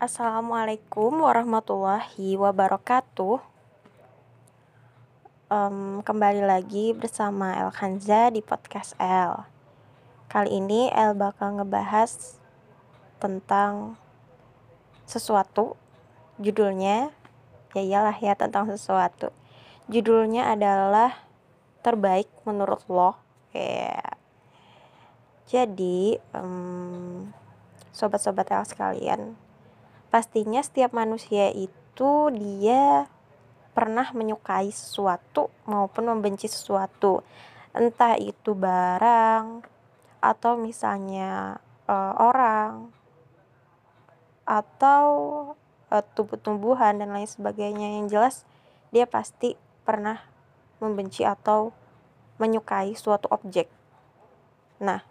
Assalamualaikum warahmatullahi wabarakatuh. Um, kembali lagi bersama El Khanza di podcast El. Kali ini El bakal ngebahas tentang sesuatu. Judulnya, ya iyalah ya tentang sesuatu. Judulnya adalah terbaik menurut lo. Ya. Jadi, um, sobat-sobat El sekalian, pastinya setiap manusia itu dia pernah menyukai sesuatu maupun membenci sesuatu entah itu barang atau misalnya uh, orang atau uh, tumbuh-tumbuhan dan lain sebagainya yang jelas dia pasti pernah membenci atau menyukai suatu objek. Nah,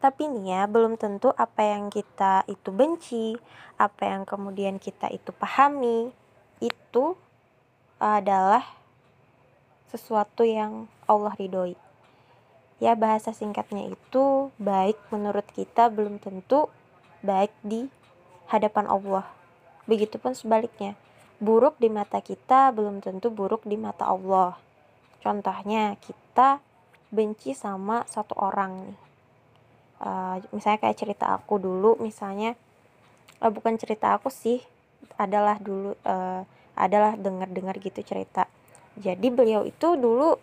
tapi nih ya, belum tentu apa yang kita itu benci, apa yang kemudian kita itu pahami, itu adalah sesuatu yang Allah ridhoi. Ya bahasa singkatnya itu baik menurut kita belum tentu baik di hadapan Allah. Begitupun sebaliknya. Buruk di mata kita belum tentu buruk di mata Allah. Contohnya kita benci sama satu orang nih uh, misalnya kayak cerita aku dulu misalnya uh, bukan cerita aku sih adalah dulu uh, adalah dengar-dengar gitu cerita. Jadi beliau itu dulu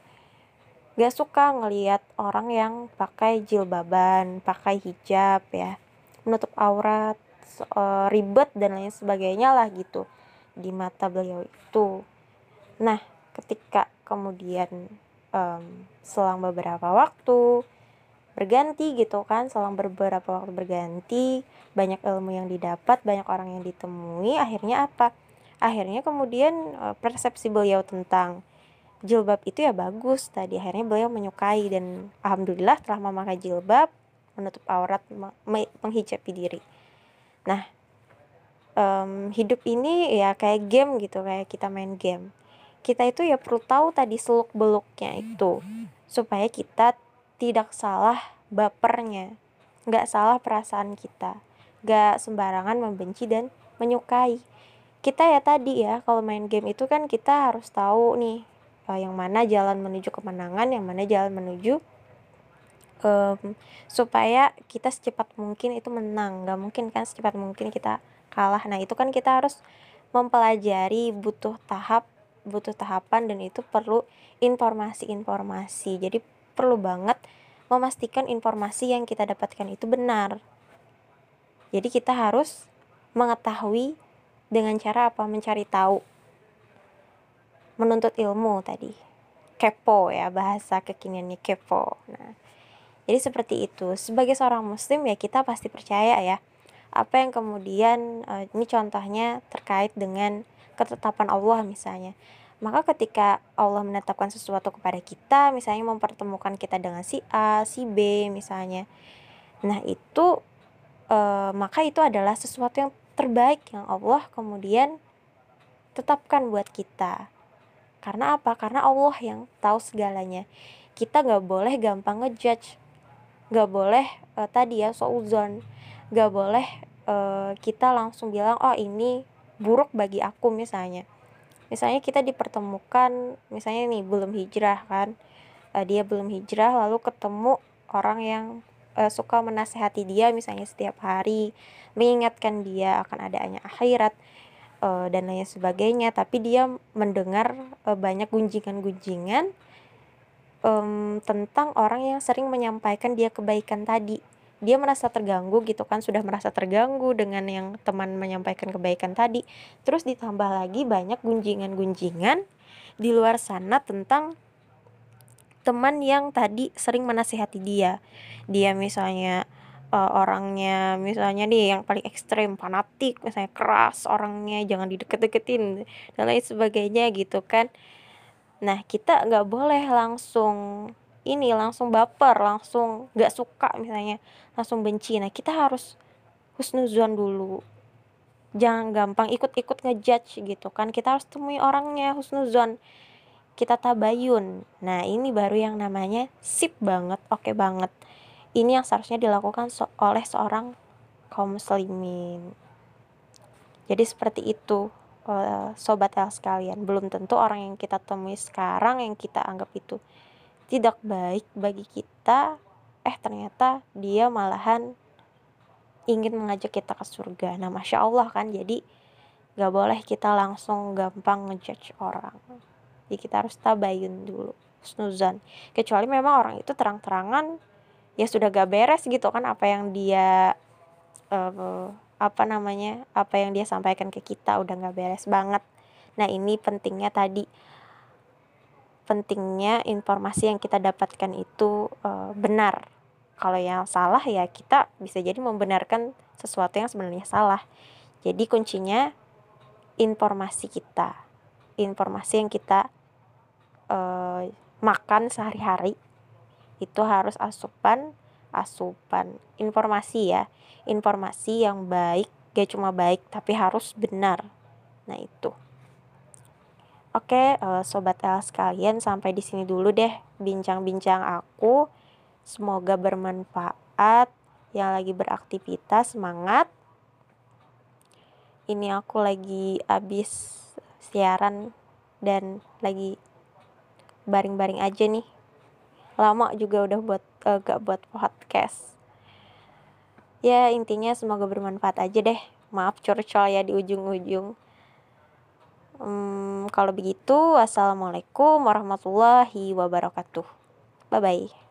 gak suka ngelihat orang yang pakai jilbaban pakai hijab ya menutup aurat ribet dan lain sebagainya lah gitu di mata beliau itu. Nah ketika kemudian um, selang beberapa waktu berganti gitu kan selang beberapa waktu berganti banyak ilmu yang didapat banyak orang yang ditemui akhirnya apa? Akhirnya kemudian eh, persepsi beliau tentang jilbab itu ya bagus tadi. Akhirnya beliau menyukai dan alhamdulillah telah memakai jilbab menutup aurat menghijabi diri. Nah um, hidup ini ya kayak game gitu kayak kita main game. Kita itu ya perlu tahu tadi seluk beluknya itu supaya kita tidak salah bapernya, nggak salah perasaan kita, nggak sembarangan membenci dan menyukai. Kita ya tadi ya, kalau main game itu kan kita harus tahu nih, uh, yang mana jalan menuju kemenangan, yang mana jalan menuju um, supaya kita secepat mungkin itu menang. Nggak mungkin kan secepat mungkin kita kalah. Nah itu kan kita harus mempelajari butuh tahap butuh tahapan dan itu perlu informasi-informasi. Jadi perlu banget memastikan informasi yang kita dapatkan itu benar. Jadi kita harus mengetahui dengan cara apa mencari tahu. Menuntut ilmu tadi. Kepo ya bahasa kekiniannya kepo. Nah, jadi seperti itu. Sebagai seorang muslim ya kita pasti percaya ya. Apa yang kemudian eh, ini contohnya terkait dengan ketetapan Allah misalnya maka ketika Allah menetapkan sesuatu kepada kita, misalnya mempertemukan kita dengan si A, si B misalnya. Nah, itu e, maka itu adalah sesuatu yang terbaik yang Allah kemudian tetapkan buat kita. Karena apa? Karena Allah yang tahu segalanya. Kita gak boleh gampang ngejudge. Gak boleh e, tadi ya souzon. Gak boleh e, kita langsung bilang, oh ini buruk bagi aku misalnya misalnya kita dipertemukan misalnya nih belum hijrah kan. Uh, dia belum hijrah lalu ketemu orang yang uh, suka menasehati dia misalnya setiap hari mengingatkan dia akan adanya akhirat uh, dan lain sebagainya. Tapi dia mendengar uh, banyak gunjingan-gunjingan um, tentang orang yang sering menyampaikan dia kebaikan tadi dia merasa terganggu gitu kan sudah merasa terganggu dengan yang teman menyampaikan kebaikan tadi. Terus ditambah lagi banyak gunjingan-gunjingan di luar sana tentang teman yang tadi sering menasihati dia. Dia misalnya uh, orangnya misalnya nih yang paling ekstrem fanatik misalnya keras orangnya jangan dideket-deketin dan lain sebagainya gitu kan. Nah kita nggak boleh langsung ini langsung baper langsung gak suka misalnya langsung benci. Nah kita harus husnuzon dulu. Jangan gampang ikut-ikut ngejudge gitu kan. Kita harus temui orangnya husnuzon. Kita tabayun. Nah ini baru yang namanya sip banget oke okay banget. Ini yang seharusnya dilakukan so oleh seorang kaum muslimin. Jadi seperti itu uh, sobat El sekalian. Belum tentu orang yang kita temui sekarang yang kita anggap itu tidak baik bagi kita, eh ternyata dia malahan ingin mengajak kita ke surga. Nah, masya Allah kan, jadi gak boleh kita langsung gampang ngejudge orang. Jadi kita harus tabayun dulu, snuzan. Kecuali memang orang itu terang-terangan ya sudah gak beres gitu kan apa yang dia uh, apa namanya apa yang dia sampaikan ke kita udah gak beres banget. Nah ini pentingnya tadi pentingnya informasi yang kita dapatkan itu uh, benar. Kalau yang salah ya kita bisa jadi membenarkan sesuatu yang sebenarnya salah. Jadi kuncinya informasi kita, informasi yang kita uh, makan sehari-hari itu harus asupan, asupan informasi ya, informasi yang baik, gak cuma baik tapi harus benar. Nah itu. Oke, uh, sobat El sekalian, sampai di sini dulu deh bincang-bincang aku. Semoga bermanfaat. Yang lagi beraktivitas, semangat. Ini aku lagi habis siaran dan lagi baring-baring aja nih. Lama juga udah buat uh, gak buat podcast. Ya intinya semoga bermanfaat aja deh. Maaf curcol ya di ujung-ujung. Hmm, kalau begitu, wassalamualaikum warahmatullahi wabarakatuh. Bye bye.